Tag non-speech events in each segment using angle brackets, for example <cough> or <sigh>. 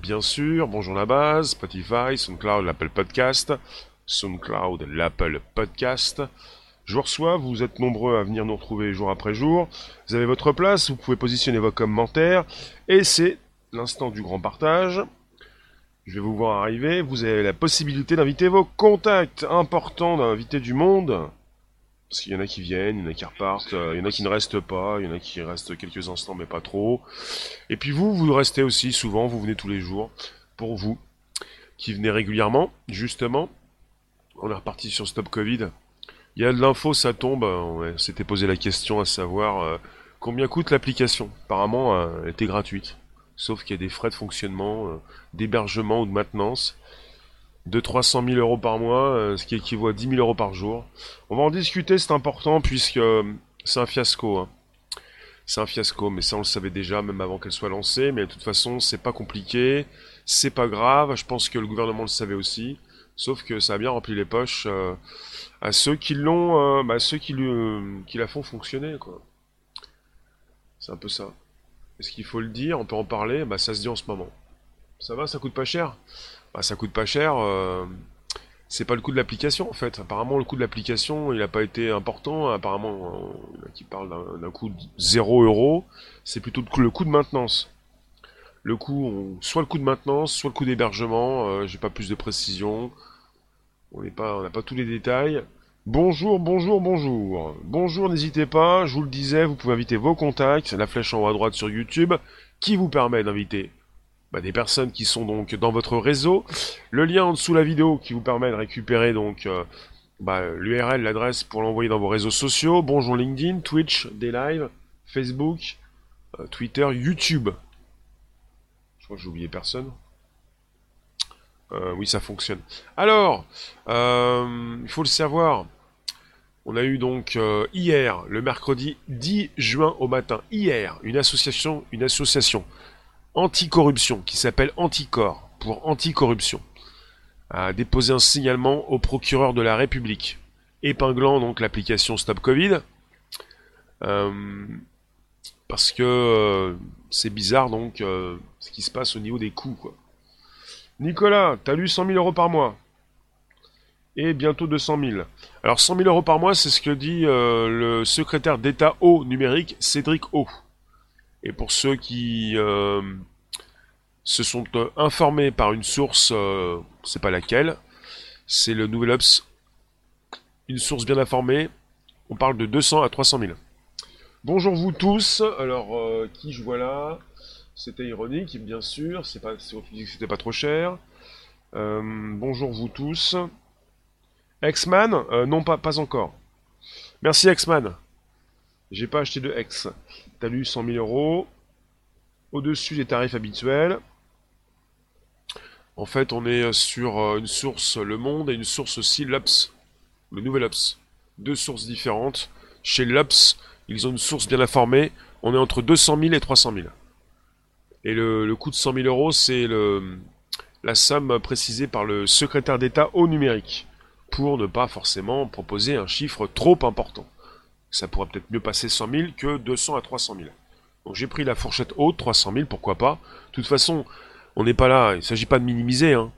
bien sûr, bonjour la base, Spotify, SoundCloud, l'Apple Podcast, SoundCloud, l'Apple Podcast. Je vous reçois, vous êtes nombreux à venir nous retrouver jour après jour. Vous avez votre place, vous pouvez positionner vos commentaires, et c'est l'instant du grand partage. Je vais vous voir arriver, vous avez la possibilité d'inviter vos contacts importants, d'inviter du monde. Parce qu'il y en a qui viennent, il y en a qui repartent, euh, il y en a qui ne restent pas, il y en a qui restent quelques instants mais pas trop. Et puis vous, vous restez aussi souvent, vous venez tous les jours. Pour vous, qui venez régulièrement, justement, on est reparti sur Stop Covid. Il y a de l'info, ça tombe, on s'était posé la question à savoir euh, combien coûte l'application. Apparemment, euh, elle était gratuite. Sauf qu'il y a des frais de fonctionnement, d'hébergement ou de maintenance de 300 000 euros par mois, euh, ce qui équivaut à 10 000 euros par jour. On va en discuter, c'est important, puisque euh, c'est un fiasco. Hein. C'est un fiasco, mais ça on le savait déjà, même avant qu'elle soit lancée. Mais de toute façon, c'est pas compliqué, c'est pas grave. Je pense que le gouvernement le savait aussi. Sauf que ça a bien rempli les poches euh, à ceux qui l'ont, bah, ceux qui, qui la font fonctionner, quoi. C'est un peu ça. Est-ce qu'il faut le dire? On peut en parler? Bah ça se dit en ce moment. Ça va, ça coûte pas cher? Bah, ça coûte pas cher. Euh, c'est pas le coût de l'application en fait. Apparemment, le coût de l'application, il n'a pas été important. Apparemment, qui parlent d'un coût de 0 euros. C'est plutôt le coût de maintenance. Le coût, soit le coût de maintenance, soit le coût d'hébergement. Euh, j'ai pas plus de précision. On n'a pas, pas tous les détails. Bonjour, bonjour, bonjour. Bonjour, n'hésitez pas, je vous le disais, vous pouvez inviter vos contacts, la flèche en haut à droite sur YouTube, qui vous permet d'inviter bah, des personnes qui sont donc dans votre réseau. Le lien en dessous de la vidéo qui vous permet de récupérer donc euh, bah, l'URL, l'adresse pour l'envoyer dans vos réseaux sociaux. Bonjour LinkedIn, Twitch, des lives, Facebook, euh, Twitter, YouTube. Je crois que j'ai oublié personne. Euh, oui, ça fonctionne. Alors, il faut le savoir. On a eu donc hier, le mercredi 10 juin au matin, hier, une association, une association anticorruption qui s'appelle Anticor pour anticorruption a déposé un signalement au procureur de la République épinglant donc l'application Stop Covid euh, parce que euh, c'est bizarre donc euh, ce qui se passe au niveau des coûts. Nicolas, t'as lu 100 000 euros par mois et bientôt 200 000. Alors 100 000 euros par mois, c'est ce que dit le secrétaire d'État au numérique, Cédric O. Et pour ceux qui euh, se sont euh, informés par une source, euh, c'est pas laquelle, c'est le Nouvel Ops, une source bien informée, on parle de 200 à 300 000. Bonjour vous tous, alors qui je vois là? C'était ironique, bien sûr, c'est pas, c'était pas trop cher. bonjour vous tous. X-Man? Non, pas, pas encore. Merci X-Man. J'ai pas acheté de X. T'as lu 100 000 euros. Au-dessus des tarifs habituels. En fait, on est sur euh, une source Le Monde et une source aussi l'Ups. Le nouvel Ups. Deux sources différentes. Chez l'Ups, ils ont une source bien informée. On est entre 200 000 et 300 000. Et le, coût de 100 000 euros, c'est la somme précisée par le secrétaire d'État au numérique. Pour ne pas forcément proposer un chiffre trop important ça pourrait peut-être mieux passer 100 000 que 200 à 300 000. Donc j'ai pris la fourchette haute, 300 000, pourquoi pas. De toute façon, on n'est pas là, il ne s'agit pas de minimiser. Hein.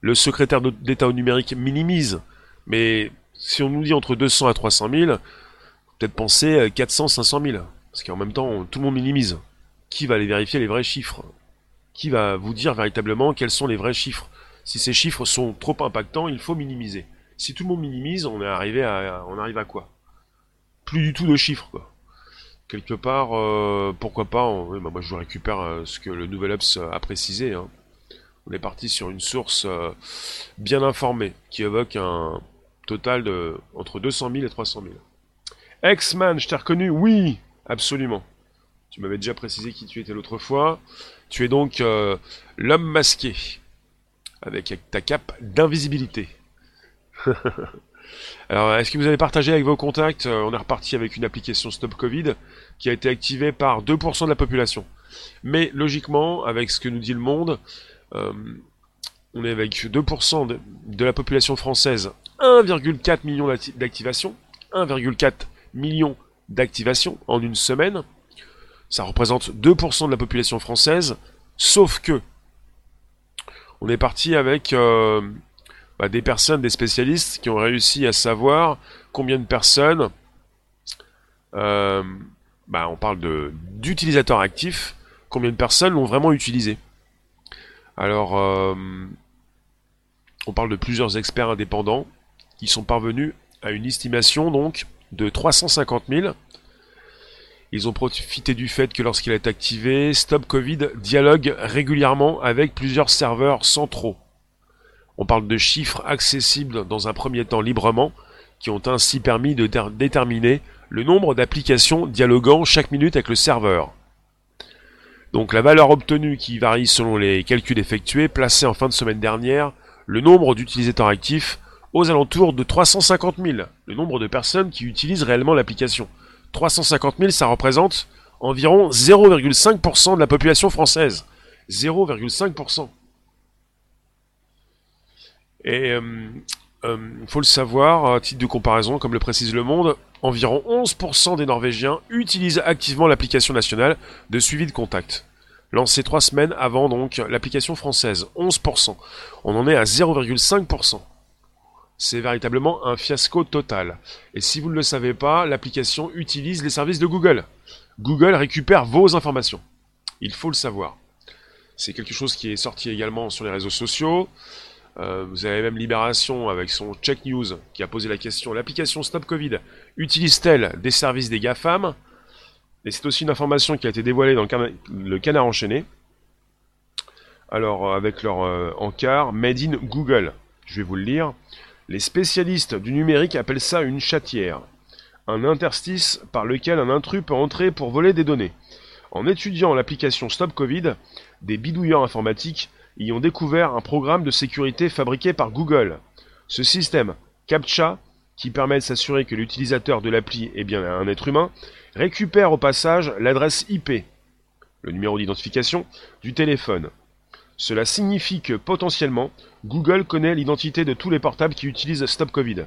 Le secrétaire d'État au numérique minimise, mais si on nous dit entre 200 à 300 000, peut-être penser 400, 500 000. Parce qu'en même temps, tout le monde minimise. Qui va aller vérifier les vrais chiffres? Qui va vous dire véritablement quels sont les vrais chiffres? Si ces chiffres sont trop impactants, il faut minimiser. Si tout le monde minimise, on est arrivé à, on arrive à quoi? Plus du tout de chiffres. Quelque part, euh, pourquoi pas, bah, moi je récupère euh, ce que le Nouvel Ops a précisé. Hein. On est parti sur une source euh, bien informée, qui évoque un total de entre 200 000 et 300 000. X-Man, je t'ai reconnu? Oui, absolument. Tu m'avais déjà précisé qui tu étais l'autre fois. Tu es donc l'homme masqué, avec ta cape d'invisibilité. <laughs> Alors, est-ce que vous avez partagé avec vos contacts euh, On est reparti avec une application Stop Covid qui a été activée par 2% de la population. Mais logiquement, avec ce que nous dit le monde, euh, on est avec 2% de, la population française, 1,4 million d'activations, 1,4 million d'activations en une semaine. Ça représente 2% de la population française, sauf que On est parti avec euh, bah, des personnes, des spécialistes qui ont réussi à savoir combien de personnes, euh, bah, on parle d'utilisateurs actifs, combien de personnes l'ont vraiment utilisé. Alors, euh, on parle de plusieurs experts indépendants qui sont parvenus à une estimation donc de 350 000. Ils ont profité du fait que lorsqu'il est activé, Stop Covid dialogue régulièrement avec plusieurs serveurs centraux. On parle de chiffres accessibles dans un premier temps librement, qui ont ainsi permis de déterminer le nombre d'applications dialoguant chaque minute avec le serveur. Donc la valeur obtenue qui varie selon les calculs effectués, placée en fin de semaine dernière, le nombre d'utilisateurs actifs aux alentours de 350 000, le nombre de personnes qui utilisent réellement l'application. 350 000, ça représente environ 0,5% de la population française. 0,5%. Et il euh, euh, faut le savoir, à titre de comparaison, comme le précise Le Monde, environ 11% des Norvégiens utilisent activement l'application nationale de suivi de contact. Lancée trois semaines avant donc l'application française, 11%. On en est à 0,5%. C'est véritablement un fiasco total. Et si vous ne le savez pas, l'application utilise les services de Google. Google récupère vos informations. Il faut le savoir. C'est quelque chose qui est sorti également sur les réseaux sociaux. Euh, vous avez même Libération avec son Check News qui a posé la question l'application Stop Covid utilise-t-elle des services des GAFAM? Et c'est aussi une information qui a été dévoilée dans le, canard enchaîné. Alors, euh, avec leur euh, encart Made in Google. Je vais vous le lire. Les spécialistes du numérique appellent ça une chatière. Un interstice par lequel un intrus peut entrer pour voler des données. En étudiant l'application Stop Covid, des bidouilleurs informatiques y ont découvert un programme de sécurité fabriqué par Google. Ce système CAPTCHA, qui permet de s'assurer que l'utilisateur de l'appli est bien un être humain, récupère au passage l'adresse IP, le numéro d'identification, du téléphone. Cela signifie que potentiellement, Google connaît l'identité de tous les portables qui utilisent Stop Covid.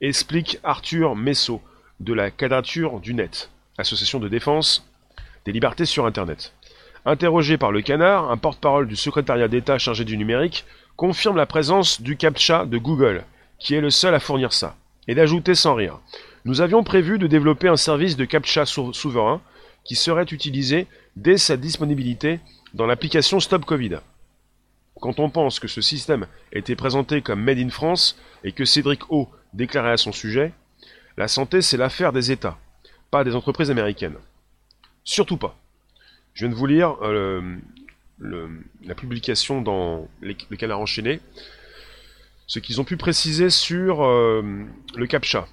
Explique Arthur Messot de la Quadrature du Net, association de défense des libertés sur Internet. Interrogé par le canard, un porte-parole du secrétariat d'État chargé du numérique confirme la présence du CAPTCHA de Google, qui est le seul à fournir ça, et d'ajouter sans rire. Nous avions prévu de développer un service de CAPTCHA souverain qui serait utilisé dès sa disponibilité dans l'application Stop Covid. Quand on pense que ce système était présenté comme Made in France et que Cédric O déclarait à son sujet, la santé c'est l'affaire des États, pas des entreprises américaines. Surtout pas. Je viens de vous lire euh, la publication dans le canard enchaîné, ce qu'ils ont pu préciser sur euh, le CAPTCHA.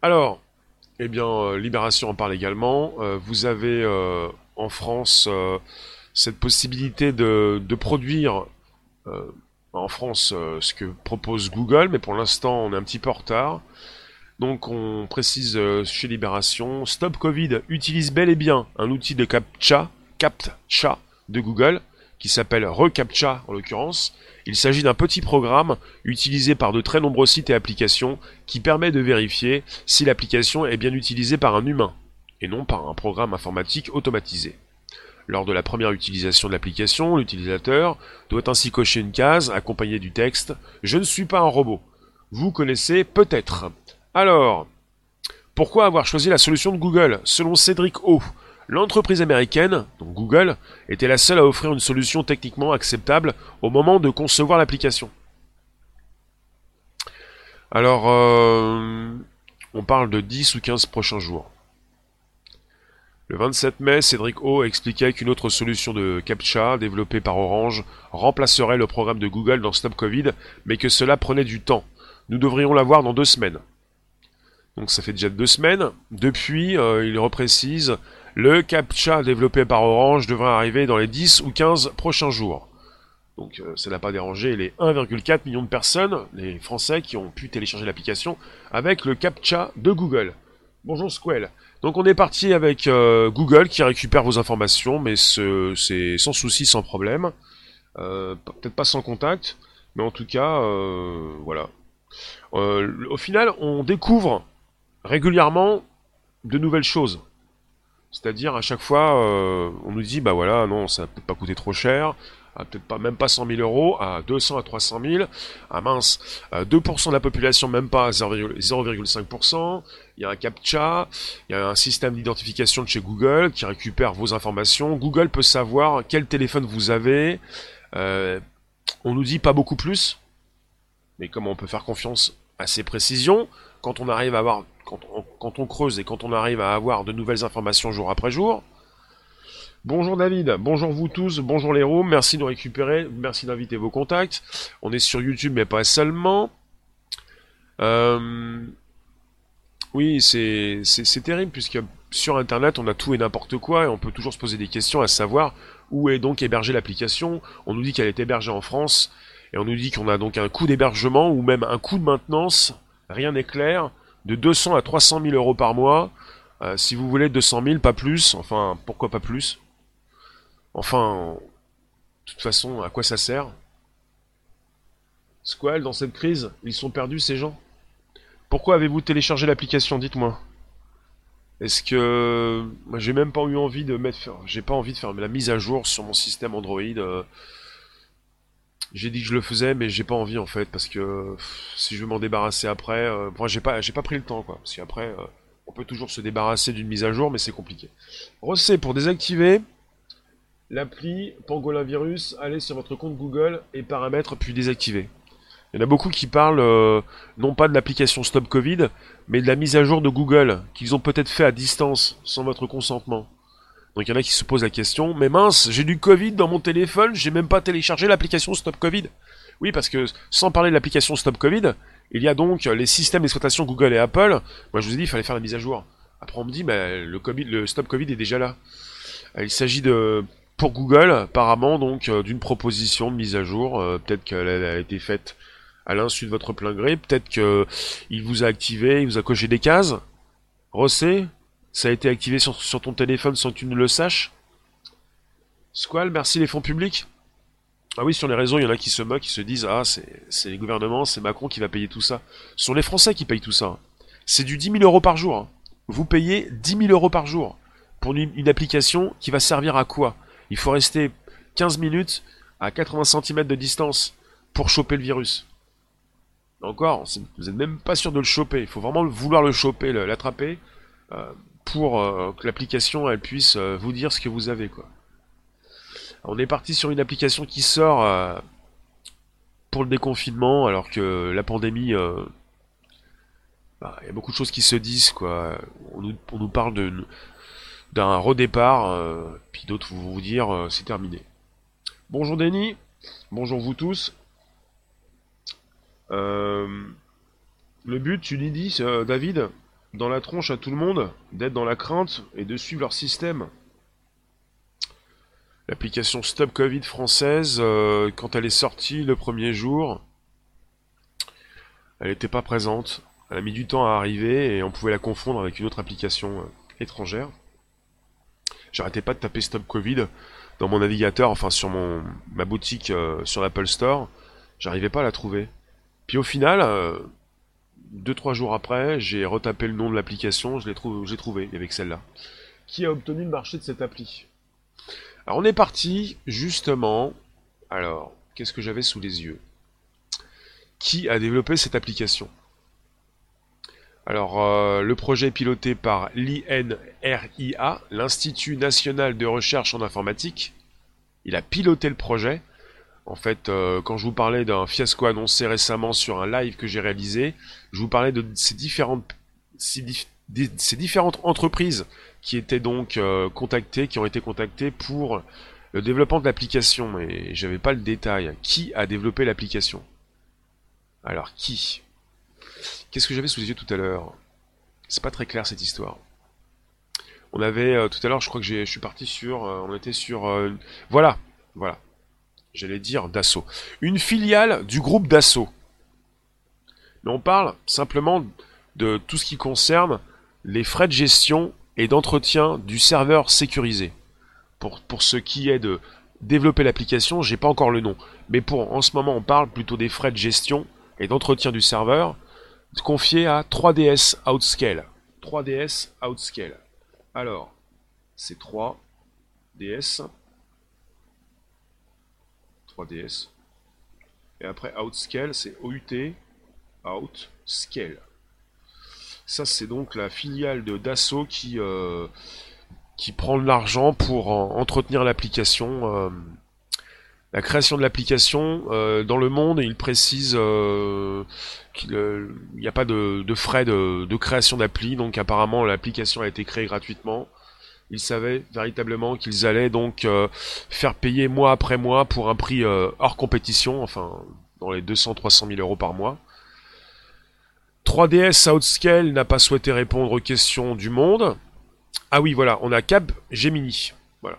Alors, eh bien, euh, Libération en parle également. vous avez en France cette possibilité de produire en France ce que propose Google, mais pour l'instant on est un petit peu en retard. Donc on précise euh, chez Libération, Stop Covid utilise bel et bien un outil de CAPTCHA, CAPTCHA de Google, qui s'appelle ReCAPTCHA en l'occurrence. Il s'agit d'un petit programme utilisé par de très nombreux sites et applications qui permet de vérifier si l'application est bien utilisée par un humain et non par un programme informatique automatisé. Lors de la première utilisation de l'application, l'utilisateur doit ainsi cocher une case accompagnée du texte ⁇ Je ne suis pas un robot ⁇ Vous connaissez peut-être alors, pourquoi avoir choisi la solution de Google Selon Cédric O, l'entreprise américaine, donc Google, était la seule à offrir une solution techniquement acceptable au moment de concevoir l'application. Alors, euh, on parle de 10 ou 15 prochains jours. Le 27 mai, Cédric O expliquait qu'une autre solution de CAPTCHA développée par Orange remplacerait le programme de Google dans Stop Covid, mais que cela prenait du temps. Nous devrions l'avoir dans deux semaines. Donc ça fait déjà deux semaines. Depuis, euh, il reprécise, le CAPTCHA développé par Orange devrait arriver dans les 10 ou 15 prochains jours. Donc euh, ça n'a pas dérangé les 1,4 millions de personnes, les Français, qui ont pu télécharger l'application avec le CAPTCHA de Google. Bonjour Squell. Donc on est parti avec euh, Google qui récupère vos informations, mais c'est sans souci, sans problème. Peut-être pas sans contact, mais en tout cas, voilà. au final, on découvre régulièrement de nouvelles choses. C'est-à-dire à chaque fois, euh, on nous dit bah voilà, non, ça peut pas coûter trop cher. à peut-être pas même pas 100 000 euros, à 200 à 300 000. Ah mince, 2% de la population, même pas 0,5%. Il y a un captcha, il y a un système d'identification de chez Google qui récupère vos informations. Google peut savoir quel téléphone vous avez. Euh, on nous dit pas beaucoup plus, mais comment on peut faire confiance à ces précisions? Quand on arrive à avoir, quand on, creuse et quand on arrive à avoir de nouvelles informations jour après jour. Bonjour David, bonjour vous tous, bonjour les rooms, merci de récupérer, merci d'inviter vos contacts. On est sur YouTube mais pas seulement. Euh, oui, c'est terrible puisque sur Internet on a tout et n'importe quoi et on peut toujours se poser des questions à savoir où est donc hébergée l'application. On nous dit qu'elle est hébergée en France et on nous dit qu'on a donc un coût d'hébergement ou même un coût de maintenance, rien n'est clair, de 200 à 300 000 euros par mois. Euh, si vous voulez 200 000, pas plus, enfin pourquoi pas plus? Enfin, de toute façon, à quoi ça sert? Squall, dans cette crise, ils sont perdus ces gens Pourquoi avez-vous téléchargé l'application? Dites-moi. Est-ce que moi j'ai même pas eu envie de mettre, j'ai pas envie de faire la mise à jour sur mon système Android. Euh. J'ai dit que je le faisais, mais j'ai pas envie en fait parce que si je veux m'en débarrasser après, euh, j'ai pas, j'ai pas pris le temps quoi. Parce qu'après, euh, on peut toujours se débarrasser d'une mise à jour, mais c'est compliqué. Recé pour désactiver l'appli Pangolin Virus, allez sur votre compte Google et paramètres puis désactiver. Il y en a beaucoup qui parlent euh, non pas de l'application Stop Covid, mais de la mise à jour de Google, qu'ils ont peut-être fait à distance, sans votre consentement. Donc il y en a qui se posent la question, mais mince, j'ai du Covid dans mon téléphone, j'ai même pas téléchargé l'application Stop Covid. Oui, parce que sans parler de l'application Stop Covid, il y a donc les systèmes d'exploitation Google et Apple. Moi je vous ai dit, il fallait faire la mise à jour. Après on me dit, mais le, COVID, le Stop Covid est déjà là. Il s'agit de pour Google, apparemment, donc, euh, d'une proposition de mise à jour. Euh, peut-être qu'elle a été faite à l'insu de votre plein gré. Peut-être qu'il vous a activé, il vous a coché des cases. Rossé, ça a été activé sur, ton téléphone sans que tu ne le saches. Squall, merci les fonds publics. Ah oui, sur les réseaux, il y en a qui se moquent, qui se disent Ah, c'est les gouvernements, c'est Macron qui va payer tout ça. Ce sont les Français qui payent tout ça. C'est du 10 000 euros par jour. Hein. Vous payez 10 000 euros par jour pour une application qui va servir à quoi? Il faut rester 15 minutes à 80 cm de distance pour choper le virus. Encore, vous n'êtes même pas sûr de le choper. Il faut vraiment vouloir le choper, l'attraper, euh, pour euh, que l'application elle puisse euh, vous dire ce que vous avez. Quoi. On est parti sur une application qui sort pour le déconfinement, alors que la pandémie, bah, il y a beaucoup de choses qui se disent. Quoi. On, nous, parle d'un redépart, euh, puis d'autres vont vous dire euh, c'est terminé. Bonjour Denis, bonjour vous tous. Euh, le but, tu l'as dit, David, dans la tronche à tout le monde, d'être dans la crainte et de suivre leur système. L'application Stop Covid française, quand elle est sortie le premier jour, elle n'était pas présente. Elle a mis du temps à arriver et on pouvait la confondre avec une autre application étrangère. J'arrêtais pas de taper Stop Covid dans mon navigateur, enfin sur mon ma boutique euh, sur l'Apple Store. J'arrivais pas à la trouver. Puis au final, euh, deux trois jours après, j'ai retapé le nom de l'application, je l'ai trouvé, j'ai trouvé avec celle-là. Qui a obtenu le marché de cette appli? Alors on est parti justement. Alors, qu'est-ce que j'avais sous les yeux? Qui a développé cette application? Alors, euh, le projet est piloté par l'INRIA, l'Institut national de recherche en informatique. Il a piloté le projet. En fait, euh, quand je vous parlais d'un fiasco annoncé récemment sur un live que j'ai réalisé, je vous parlais de ces différentes, ces, différentes entreprises qui étaient donc euh, contactées, qui ont été contactées pour le développement de l'application. Et j'avais pas le détail. Qui a développé l'application? Alors, qui? Qu'est-ce que j'avais sous les yeux tout à l'heure? C'est pas très clair cette histoire. On avait euh, tout à l'heure, je crois que je suis parti sur, on était sur, voilà, voilà. J'allais dire Dassault. Une filiale du groupe Dassault. Mais on parle simplement de tout ce qui concerne les frais de gestion et d'entretien du serveur sécurisé. Pour, pour ce qui est de développer l'application, j'ai pas encore le nom. Mais pour en ce moment, on parle plutôt des frais de gestion et d'entretien du serveur confié à 3DS Outscale. 3DS Outscale. Alors, c'est 3DS 3DS. Et après Outscale, c'est OUT, Outscale. Ça, c'est donc la filiale de Dassault qui, euh, prend de l'argent pour entretenir l'application. Euh, la création de l'application euh, dans le monde, il précise qu'il n'y a pas de, frais de, de création d'appli, donc apparemment l'application a été créée gratuitement. Ils savaient véritablement qu'ils allaient donc faire payer mois après mois pour un prix hors compétition, enfin dans les 200-300 000 euros par mois. 3DS Outscale n'a pas souhaité répondre aux questions du monde. Ah oui, voilà, on a Cap Gemini. Voilà.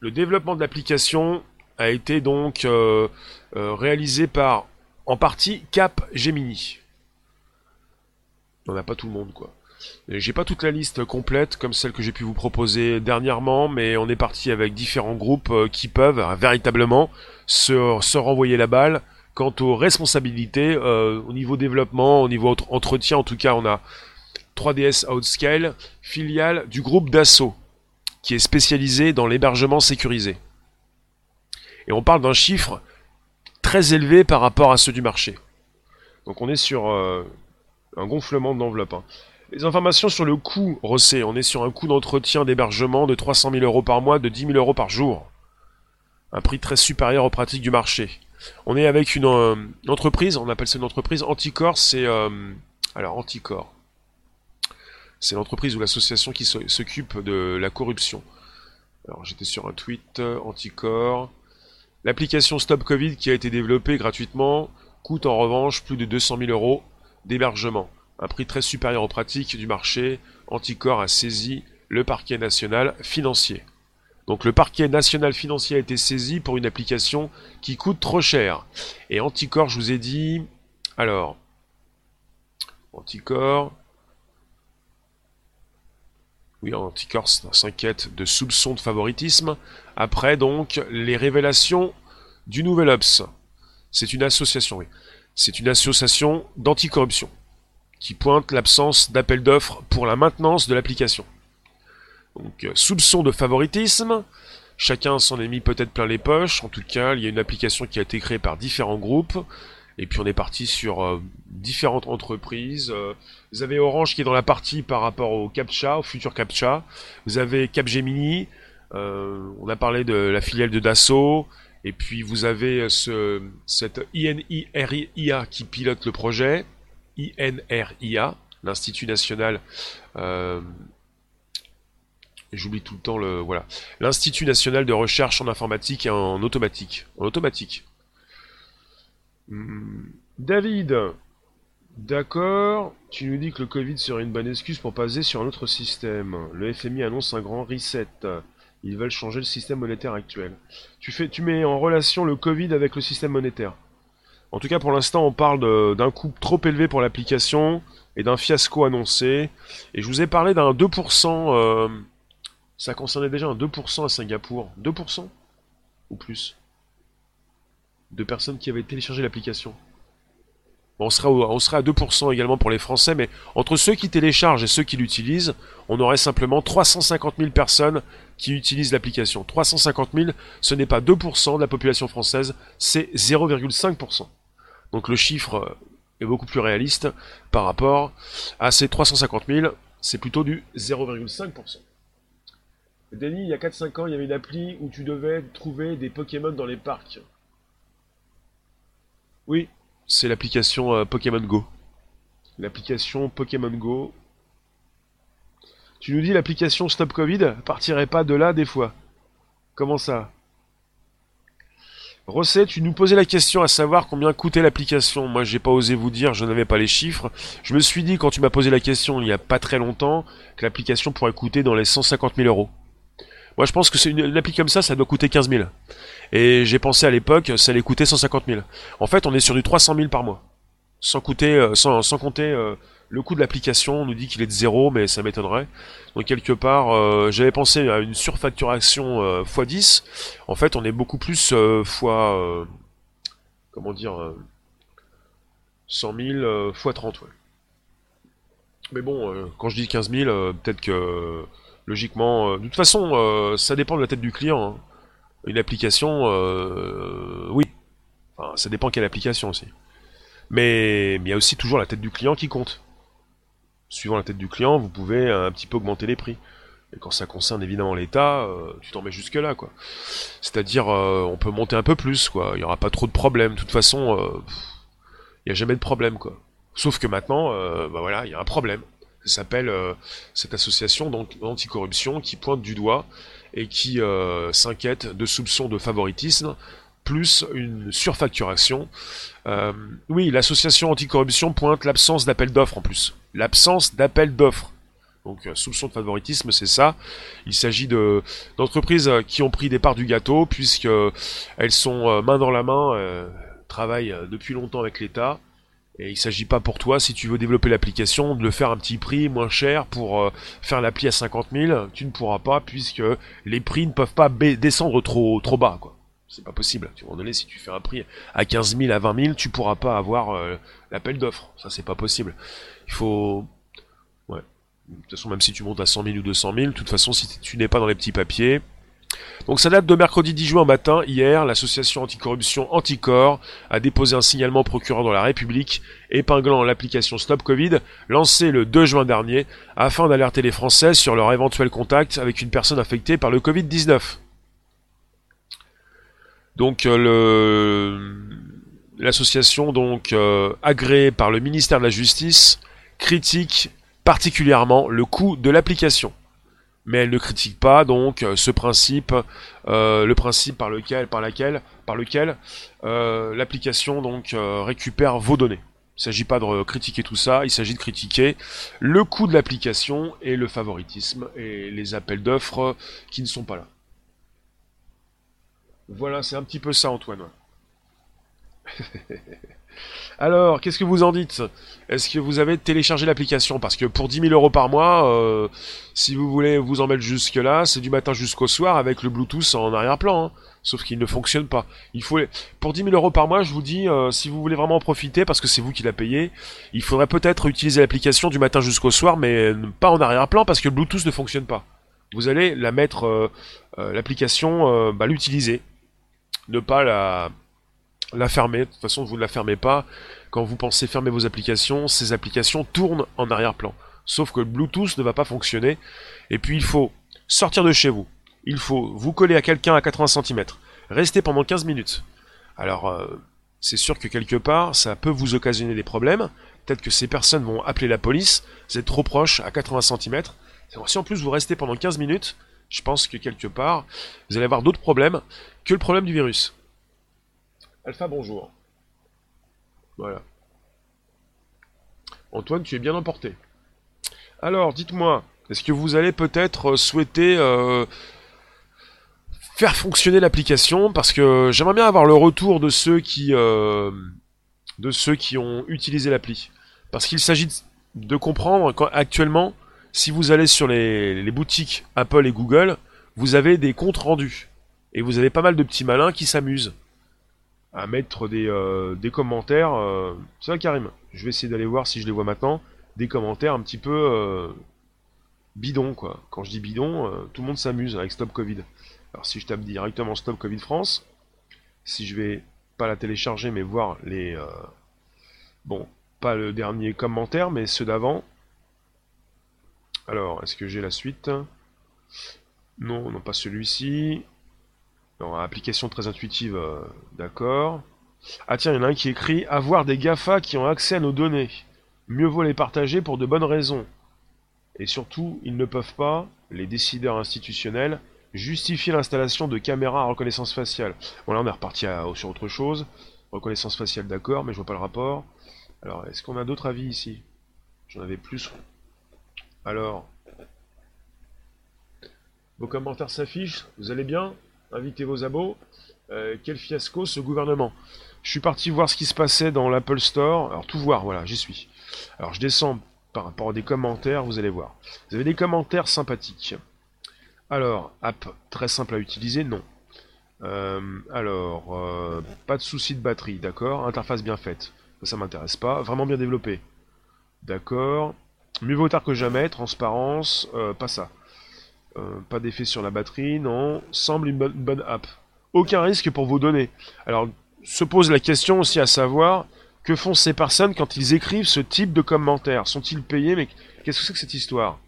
Le développement de l'application a été donc euh, euh, réalisé par, en partie, Cap Gemini. On n'a pas tout le monde, quoi. J'ai pas toute la liste complète comme celle que j'ai pu vous proposer dernièrement, mais on est parti avec différents groupes euh, qui peuvent véritablement se, renvoyer la balle Quant aux responsabilités, euh, au niveau développement, au niveau entretien, en tout cas, on a 3DS Outscale, filiale du groupe Dassault, qui est spécialisé dans l'hébergement sécurisé. Et on parle d'un chiffre très élevé par rapport à ceux du marché. Donc on est sur euh, un gonflement d'enveloppe. Hein. Les informations sur le coût, Rossé, on est sur un coût d'entretien d'hébergement de 300 000 euros par mois, de 10 000 euros par jour. Un prix très supérieur aux pratiques du marché. On est avec euh, une, entreprise, on appelle ça une entreprise Anticor, c'est euh, alors. C'est l'entreprise ou l'association qui s'occupe de la corruption. Alors j'étais sur un tweet euh, Anticor. L'application Stop Covid qui a été développée gratuitement coûte en revanche plus de 200 000 euros d'hébergement, un prix très supérieur aux pratiques du marché. Anticor a saisi le parquet national financier. Donc le parquet national financier a été saisi pour une application qui coûte trop cher. Et Anticor, je vous ai dit... Alors... Anticor... Oui, Anticor s'inquiète de soupçons de favoritisme. Après, donc, les révélations du Nouvel Ops. C'est une association, oui. C'est une association d'anticorruption qui pointe l'absence d'appel d'offres pour la maintenance de l'application. Donc, euh, soupçon de favoritisme. Chacun s'en est mis peut-être plein les poches. En tout cas, il y a une application qui a été créée par différents groupes. Et puis on est parti sur euh, différentes entreprises. Euh, vous avez Orange qui est dans la partie par rapport au CAPTCHA, au futur CAPTCHA. Vous avez Capgemini. on a parlé de la filiale de Dassault. Et puis vous avez ce, cette INIRIA qui pilote le projet. INRIA, l'Institut National j'oublie tout le temps le voilà l'Institut national de recherche en informatique et en automatique. En automatique. Hmm. David, d'accord. Tu nous dis que le Covid serait une bonne excuse pour passer sur un autre système. Le FMI annonce un grand reset. Ils veulent changer le système monétaire actuel. Tu fais, tu mets en relation le Covid avec le système monétaire. En tout cas, pour l'instant, on parle d'un coût trop élevé pour l'application et d'un fiasco annoncé. Et je vous ai parlé d'un 2% ça concernait déjà un 2% à Singapour. 2% Ou plus De personnes qui avaient téléchargé l'application. on, sera on à 2% également pour les Français, mais entre ceux qui téléchargent et ceux qui l'utilisent, on aurait simplement 350 000 personnes qui utilisent l'application. 350 000, ce n'est pas 2% de la population française, c'est 0,5%. Donc le chiffre est beaucoup plus réaliste par rapport à ces 350 000, c'est plutôt du 0,5%. Denis, il y a 4-5 ans, il y avait une appli où tu devais trouver des Pokémon dans les parcs. Oui, c'est l'application euh, Pokémon Go. L'application Pokémon Go. Tu nous dis l'application Stop Covid partirait pas de là des fois. Comment ça? Rosset, tu nous posais la question à savoir combien coûtait l'application. Moi, j'ai pas osé vous dire, je n'avais pas les chiffres. Je me suis dit, quand tu m'as posé la question il y a pas très longtemps, que l'application pourrait coûter dans les 150 000 euros. Moi, je pense que c'est une, appli comme ça, ça doit coûter 15 000. Et j'ai pensé à l'époque, ça allait coûter 150 000. En fait, on est sur du 300 000 par mois. Sans, coûter, euh, sans, compter euh, le coût de l'application, on nous dit qu'il est de zéro, mais ça m'étonnerait. Donc quelque part, euh, j'avais pensé à une surfacturation x10. En fait, on est beaucoup plus fois... comment dire 100 000 x 30, ouais. Mais bon, quand je dis 15 000, peut-être que Logiquement, euh, de toute façon, euh, ça dépend de la tête du client. Hein. Une application, euh, oui. Enfin, ça dépend quelle application aussi. Mais il y a aussi toujours la tête du client qui compte. Suivant la tête du client, vous pouvez un petit peu augmenter les prix. Et quand ça concerne évidemment l'État, euh, tu t'en mets jusque là, quoi. C'est-à-dire, euh, on peut monter un peu plus, quoi. Il n'y aura pas trop de problèmes. De toute façon, euh, il n'y a jamais de problème, quoi. Sauf que maintenant, bah voilà, il y a un problème. Ça s'appelle cette association d'anticorruption qui pointe du doigt et qui s'inquiète de soupçons de favoritisme plus une surfacturation. oui, l'association anticorruption pointe l'absence d'appel d'offres en plus. L'absence d'appel d'offres. Donc euh, soupçon de favoritisme, c'est ça. Il s'agit de d'entreprises euh, qui ont pris des parts du gâteau puisque euh, elles sont main dans la main, travaillent depuis longtemps avec l'État. Et il s'agit pas pour toi, si tu veux développer l'application, de le faire un petit prix moins cher pour faire l'appli à 50 000. Tu ne pourras pas puisque les prix ne peuvent pas descendre trop trop bas, quoi. C'est pas possible. Tu donné, si tu fais un prix à 15 000, à 20 000, tu pourras pas avoir l'appel d'offres. Ça, c'est pas possible. Il faut de toute façon, même si tu montes à 100 000 ou 200 000, de toute façon, si tu n'es pas dans les petits papiers. Donc ça date de mercredi 10 juin matin. Hier, l'association anticorruption Anticor a déposé un signalement au procureur de la République épinglant l'application Stop Covid lancée le 2 juin dernier afin d'alerter les Français sur leur éventuel contact avec une personne infectée par le Covid-19. Donc euh, le l'association donc euh, agréée par le ministère de la Justice critique particulièrement le coût de l'application. Mais elle ne critique pas donc euh, ce principe, euh, le principe par lequel, par laquelle, par lequel euh, l'application donc récupère vos données. Il ne s'agit pas de critiquer tout ça, il s'agit de critiquer le coût de l'application et le favoritisme et les appels d'offres qui ne sont pas là. Voilà, c'est un petit peu ça Antoine. <laughs> Alors, qu'est-ce que vous en dites? Est-ce que vous avez téléchargé l'application? Parce que pour 10 000 euros par mois, euh, si vous voulez vous en mettre jusque-là, c'est du matin jusqu'au soir avec le Bluetooth en arrière-plan. Hein. Sauf qu'il ne fonctionne pas. Il faut pour 10 000 euros par mois, je vous dis, euh, si vous voulez vraiment en profiter, parce que c'est vous qui l'a payé, il faudrait peut-être utiliser l'application du matin jusqu'au soir, mais pas en arrière-plan parce que le Bluetooth ne fonctionne pas. Vous allez la mettre, euh, l'application, bah, l'utiliser, ne pas la la fermer. De toute façon, vous ne la fermez pas. Quand vous pensez fermer vos applications, ces applications tournent en arrière-plan. Sauf que le Bluetooth ne va pas fonctionner. Et puis il faut sortir de chez vous. Il faut vous coller à quelqu'un à 80 cm. Rester pendant 15 minutes. Alors, euh, c'est sûr que quelque part, ça peut vous occasionner des problèmes. Peut-être que ces personnes vont appeler la police. Vous êtes trop proche à 80 cm. Si en plus vous restez pendant 15 minutes, je pense que quelque part, vous allez avoir d'autres problèmes que le problème du virus. Alpha, bonjour. Voilà. Antoine, tu es bien emporté. Alors, dites-moi, est-ce que vous allez peut-être euh, souhaiter euh, faire fonctionner l'application? Parce que j'aimerais bien avoir le retour de ceux qui, euh, de ceux qui ont utilisé l'appli. Parce qu'il s'agit de comprendre qu'actuellement, si vous allez sur les, les boutiques Apple et Google, vous avez des comptes rendus. Et vous avez pas mal de petits malins qui s'amusent à mettre des, euh, des commentaires. Euh, c'est vrai Karim, je vais essayer d'aller voir si je les vois maintenant. Des commentaires un petit peu euh, bidon quoi. Quand je dis bidon, tout le monde s'amuse avec Stop Covid. Alors si je tape directement Stop Covid France, si je vais pas la télécharger mais voir les... bon, pas le dernier commentaire mais ceux d'avant. Alors, est-ce que j'ai la suite? Non, non pas celui-ci. Non, application très intuitive, euh, d'accord. Ah tiens, il y en a un qui écrit Avoir des GAFA qui ont accès à nos données. Mieux vaut les partager pour de bonnes raisons. Et surtout, ils ne peuvent pas, les décideurs institutionnels, justifier l'installation de caméras à reconnaissance faciale. Bon là on est reparti sur autre chose. Reconnaissance faciale d'accord, mais je vois pas le rapport. Alors, est-ce qu'on a d'autres avis ici? J'en avais plus. Alors, vos commentaires s'affichent, vous allez bien? Invitez vos abos. Euh, quel fiasco ce gouvernement. Je suis parti voir ce qui se passait dans l'Apple Store. Alors tout voir, voilà, j'y suis. Alors je descends par rapport à des commentaires, vous allez voir. Vous avez des commentaires sympathiques. Alors, app très simple à utiliser, non. Euh, alors, euh, pas de souci de batterie, d'accord. Interface bien faite, ça, ça m'intéresse pas. Vraiment bien développé, d'accord. Mieux vaut tard que jamais, transparence, pas ça. Euh, pas d'effet sur la batterie, non. Semble une bonne, app. aucun risque pour vos données. Alors, se pose la question aussi à savoir, que font ces personnes quand ils écrivent ce type de commentaires? Sont-ils payés? Mais qu'est-ce que c'est que cette histoire?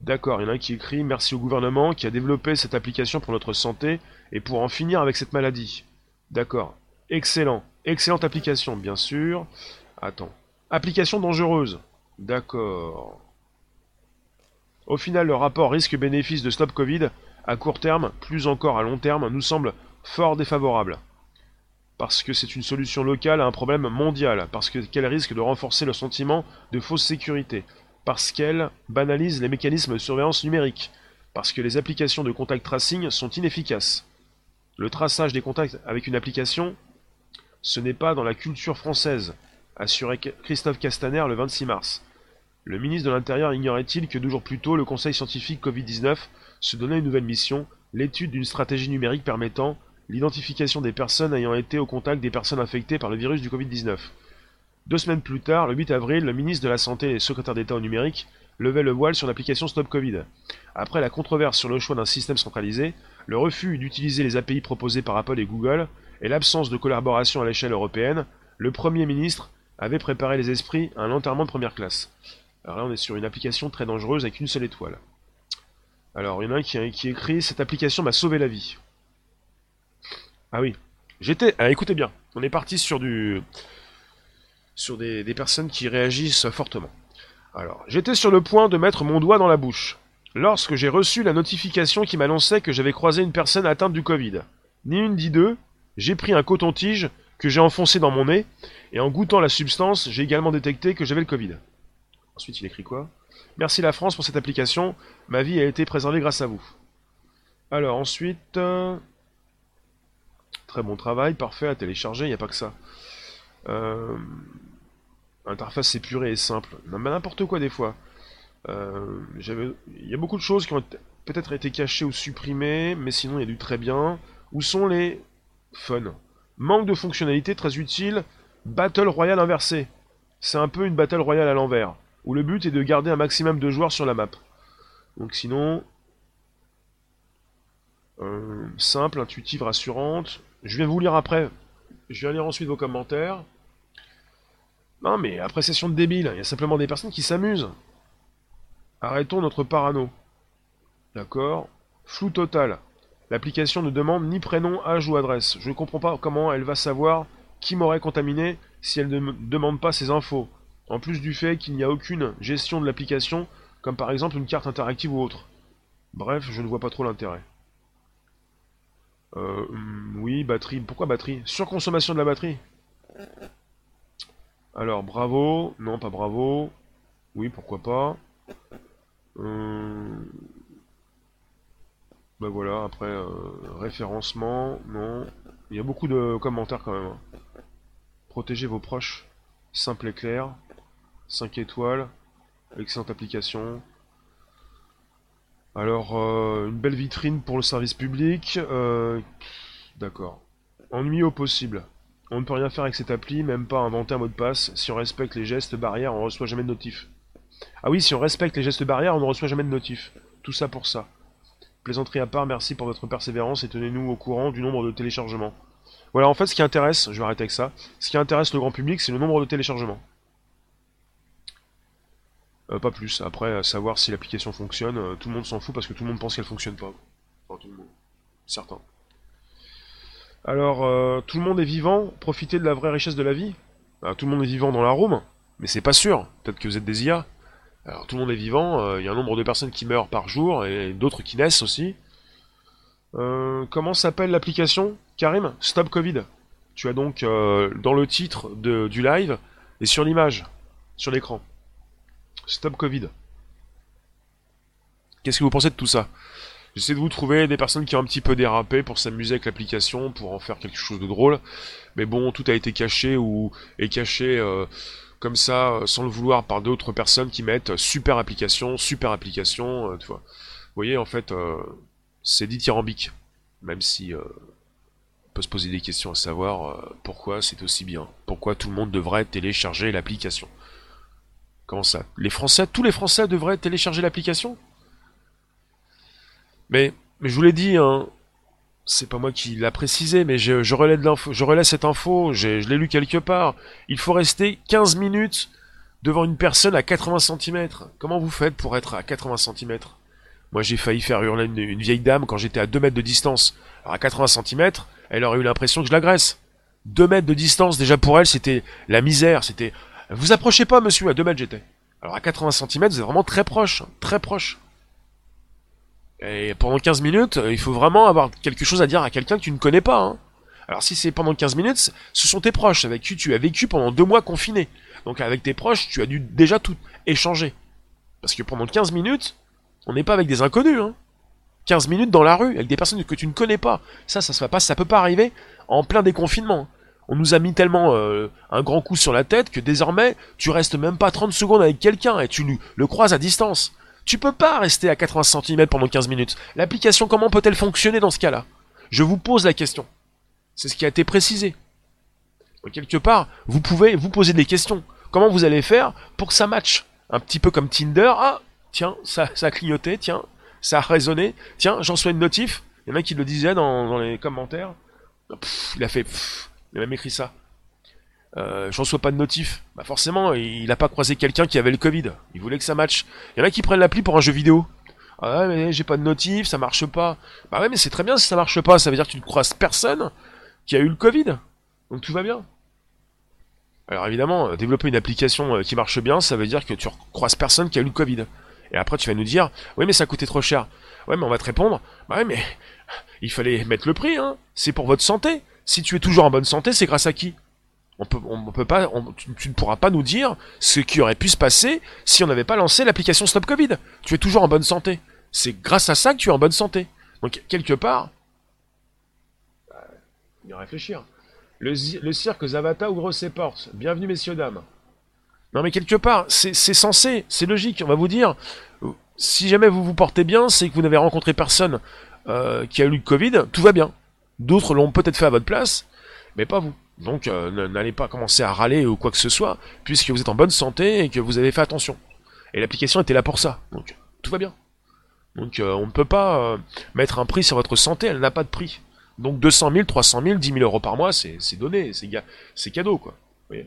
D'accord, il y en a un qui écrit Merci au gouvernement qui a développé cette application pour notre santé et pour en finir avec cette maladie. D'accord. Excellent. Excellente application, bien sûr. Attends. Application dangereuse. D'accord. Au final, le rapport risque-bénéfice de Stop Covid, à court terme, plus encore à long terme, nous semble fort défavorable. Parce que c'est une solution locale à un problème mondial, parce qu'elle risque de renforcer le sentiment de fausse sécurité, parce qu'elle banalise les mécanismes de surveillance numérique, parce que les applications de contact tracing sont inefficaces. Le traçage des contacts avec une application, ce n'est pas dans la culture française, assurait Christophe Castaner le 26 mars. Le ministre de l'Intérieur ignorait-il que deux jours plus tôt, le Conseil scientifique Covid-19 se donnait une nouvelle mission, l'étude d'une stratégie numérique permettant l'identification des personnes ayant été au contact des personnes infectées par le virus du Covid-19. Deux semaines plus tard, le 8 avril, le ministre de la Santé et secrétaire d'État au numérique levait le voile sur l'application Stop Covid. Après la controverse sur le choix d'un système centralisé, le refus d'utiliser les API proposés par Apple et Google, et l'absence de collaboration à l'échelle européenne, le Premier ministre avait préparé les esprits à un enterrement de première classe. Alors là, on est sur une application très dangereuse avec une seule étoile. Alors, il y en a un qui, écrit Cette application m'a sauvé la vie. Ah oui. J'étais. Ah, écoutez bien. On est parti sur du. Sur des, des personnes qui réagissent fortement. Alors, j'étais sur le point de mettre mon doigt dans la bouche. Lorsque j'ai reçu la notification qui m'annonçait que j'avais croisé une personne atteinte du Covid. Ni une ni deux, j'ai pris un coton-tige que j'ai enfoncé dans mon nez, et en goûtant la substance, j'ai également détecté que j'avais le Covid. Ensuite, il écrit quoi Merci la France pour cette application. Ma vie a été préservée grâce à vous. Alors ensuite... Euh, très bon travail, parfait, à télécharger, il n'y a pas que ça. Euh... Interface épurée et simple. N'importe quoi des fois. Euh, il y a beaucoup de choses qui ont peut-être été cachées ou supprimées, mais sinon il y a du très bien. Où sont les fun? Manque de fonctionnalité très utile. Battle Royale inversé. C'est un peu une Battle Royale à l'envers où le but est de garder un maximum de joueurs sur la map. Donc sinon, euh, simple, intuitive, rassurante. Je vais vous lire après. Je vais lire ensuite vos commentaires. Non mais appréciation de débile, il y a simplement des personnes qui s'amusent. Arrêtons notre parano. D'accord Flou total. L'application ne demande ni prénom, âge ou adresse. Je ne comprends pas comment elle va savoir qui m'aurait contaminé si elle ne demande pas ces infos en plus du fait qu'il n'y a aucune gestion de l'application, comme par exemple une carte interactive ou autre. Bref, je ne vois pas trop l'intérêt. Euh, hmm, oui, batterie. Pourquoi batterie? Surconsommation de la batterie Alors, bravo. Non, pas bravo. Oui, pourquoi pas. Ben voilà, après, euh, référencement, non. Il y a beaucoup de commentaires quand même. Hein. Protégez vos proches. Simple et clair. 5 étoiles, excellente application. Alors, euh, une belle vitrine pour le service public. Euh, d'accord. Ennui au possible. On ne peut rien faire avec cette appli, même pas inventer un mot de passe. Si on respecte les gestes barrières, on ne reçoit jamais de notif. Ah oui, si on respecte les gestes barrières, on ne reçoit jamais de notif. Tout ça pour ça. Plaisanterie à part, merci pour votre persévérance et tenez-nous au courant du nombre de téléchargements. Voilà, en fait, ce qui intéresse, je vais arrêter avec ça, ce qui intéresse le grand public, c'est le nombre de téléchargements. Euh, pas plus. Après, savoir si l'application fonctionne, euh, tout le monde s'en fout parce que tout le monde pense qu'elle fonctionne pas. Enfin, tout le monde. Certains. Alors, euh, tout le monde est vivant, profitez de la vraie richesse de la vie. Bah, tout le monde est vivant dans la room, mais c'est pas sûr. Peut-être que vous êtes des IA. Alors, tout le monde est vivant, il y a un nombre de personnes qui meurent par jour et d'autres qui naissent aussi. comment s'appelle l'application? Karim Stop Covid. Tu as donc dans le titre de, du live et sur l'image, sur l'écran. Stop Covid. Qu'est-ce que vous pensez de tout ça? J'essaie de vous trouver des personnes qui ont un petit peu dérapé pour s'amuser avec l'application, pour en faire quelque chose de drôle. Mais bon, tout a été caché ou est caché euh, comme ça, euh, sans le vouloir, par d'autres personnes qui mettent super application, super application. Euh, tu vois. Vous voyez, en fait, c'est dithyrambique. Même si on peut se poser des questions à savoir pourquoi c'est aussi bien? Pourquoi tout le monde devrait télécharger l'application? Les Français, tous les Français devraient télécharger l'application mais, mais je vous l'ai dit, hein, c'est pas moi qui l'a précisé, mais je, relais de l'info, je relais cette info, je l'ai lu quelque part. Il faut rester 15 minutes devant une personne à 80 cm. Comment vous faites pour être à 80 cm Moi, j'ai failli faire hurler une, une vieille dame quand j'étais à 2 mètres de distance. Alors, à 80 cm, elle aurait eu l'impression que je l'agresse. 2 mètres de distance, déjà pour elle, c'était la misère. C'était. Vous approchez pas, monsieur, à 2 mètres j'étais. Alors, à 80 cm, vous êtes vraiment très proche. hein, Très proche. Et pendant 15 minutes, euh, il faut vraiment avoir quelque chose à dire à quelqu'un que tu ne connais pas. hein. Alors si c'est pendant 15 minutes, ce sont tes proches avec qui tu as vécu pendant deux mois confiné. Donc avec tes proches, tu as dû déjà tout échanger. Parce que pendant 15 minutes, on n'est pas avec des inconnus. Hein. 15 minutes dans la rue avec des personnes que tu ne connais pas. Ça, ça se pas, ça peut pas arriver en plein déconfinement. On nous a mis tellement euh, un grand coup sur la tête que désormais, tu restes même pas 30 secondes avec quelqu'un et tu le- croises à distance. Tu peux pas rester à 80 cm pendant 15 minutes. L'application, comment peut-elle fonctionner dans ce cas-là? Je vous pose la question. C'est ce qui a été précisé. Quelque part, vous pouvez vous poser des questions. Comment vous allez faire pour que ça matche? Un petit peu comme Tinder. Ah, tiens, ça, ça a clignoté, tiens, ça a résonné. Tiens, j'en reçois une notif. Il y en a qui le disaient dans, les commentaires. Il a fait... il a même écrit ça. Euh, je reçois pas de notif. Bah forcément, il a pas croisé quelqu'un qui avait le Covid. Il voulait que ça matche. Il y en a qui prennent l'appli pour un jeu vidéo. Ah ouais, mais j'ai pas de notif, ça marche pas. Bah ouais, mais c'est très bien si ça marche pas. Ça veut dire que tu ne croises personne qui a eu le Covid. Donc tout va bien. Alors évidemment, euh, développer une application euh, qui marche bien, ça veut dire que tu croises personne qui a eu le Covid. Et après, tu vas nous dire, oui, mais ça coûtait trop cher. Ouais, mais on va te répondre, bah ouais, mais il fallait mettre le prix, hein. C'est pour votre santé. Si tu es toujours en bonne santé, c'est grâce à qui? On peut, on peut pas, tu, ne pourras pas nous dire ce qui aurait pu se passer si on n'avait pas lancé l'application Stop Covid. Tu es toujours en bonne santé. C'est grâce à ça que tu es en bonne santé. Donc quelque part, il y a à réfléchir. Le, cirque Zavata ouvre ses portes. Bienvenue messieurs dames. Non mais quelque part, c'est c'est censé, c'est logique. On va vous dire, euh, si jamais vous vous portez bien, c'est que vous n'avez rencontré personne euh, qui a eu le Covid, tout va bien. D'autres l'ont peut-être fait à votre place, mais pas vous. Donc euh, n'allez pas commencer à râler ou quoi que ce soit, puisque vous êtes en bonne santé et que vous avez fait attention. Et l'application était là pour ça, donc tout va bien. Donc euh, on ne peut pas euh, mettre un prix sur votre santé, elle n'a pas de prix. Donc 200 000, 300 000, 10 000 euros par mois, c'est donné, c'est cadeau quoi. Vous voyez?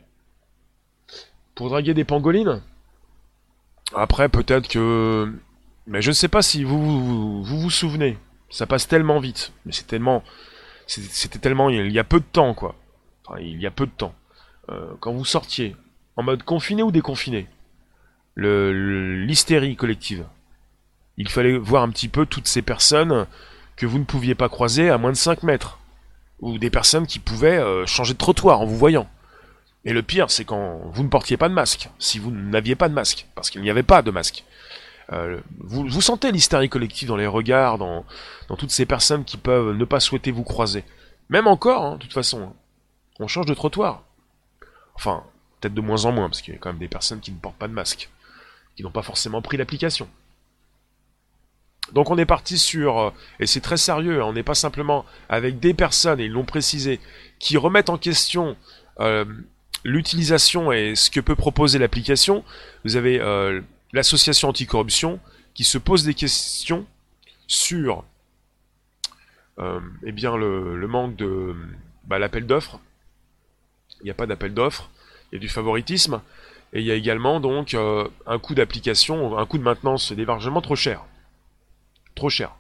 Pour draguer des pangolines? Après peut-être que... Mais je ne sais pas si vous vous souvenez, ça passe tellement vite, mais c'est tellement... C'était tellement... Il y a peu de temps quoi. Enfin, il y a peu de temps. Euh, quand vous sortiez, en mode confiné ou déconfiné, le- le- l'hystérie collective, il fallait voir un petit peu toutes ces personnes que vous ne pouviez pas croiser à moins de 5 mètres. Ou des personnes qui pouvaient euh, changer de trottoir en vous voyant. Et le pire, c'est quand vous ne portiez pas de masque, si vous n'aviez pas de masque, parce qu'il n'y avait pas de masque. Euh, vous, sentez l'hystérie collective dans les regards, dans, toutes ces personnes qui peuvent ne pas souhaiter vous croiser. Même encore, hein, de toute façon. On change de trottoir. Enfin, peut-être de moins en moins, parce qu'il y a quand même des personnes qui ne portent pas de masque, qui n'ont pas forcément pris l'application. Donc on est parti sur, euh, et c'est très sérieux, hein, on n'est pas simplement avec des personnes, et ils l'ont précisé, qui remettent en question euh, l'utilisation et ce que peut proposer l'application. Vous avez l'association anticorruption qui se pose des questions sur euh, eh bien le, manque de bah, l'appel d'offres. Il n'y a pas d'appel d'offres, il y a du favoritisme, et il y a également donc euh, un coût d'application, un coût de maintenance et d'hébergement trop cher. Trop cher.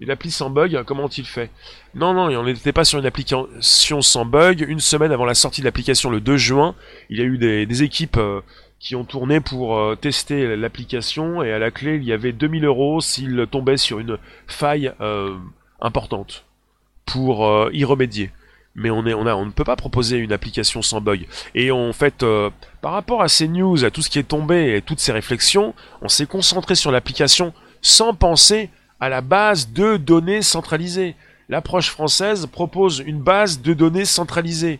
Une appli sans bug, comment ont-ils fait? Non, non, on n'était pas sur une application sans bug. Une semaine avant la sortie de l'application, le 2 juin, il y a eu des, des équipes euh, qui ont tourné pour euh, tester l'application, et à la clé, il y avait 2000 euros s'ils tombaient sur une faille euh, importante pour euh, y remédier. Mais on, est, on, ne peut pas proposer une application sans bug. Et en fait, par rapport à ces news, à tout ce qui est tombé et toutes ces réflexions, on s'est concentré sur l'application sans penser à la base de données centralisées. L'approche française propose une base de données centralisée.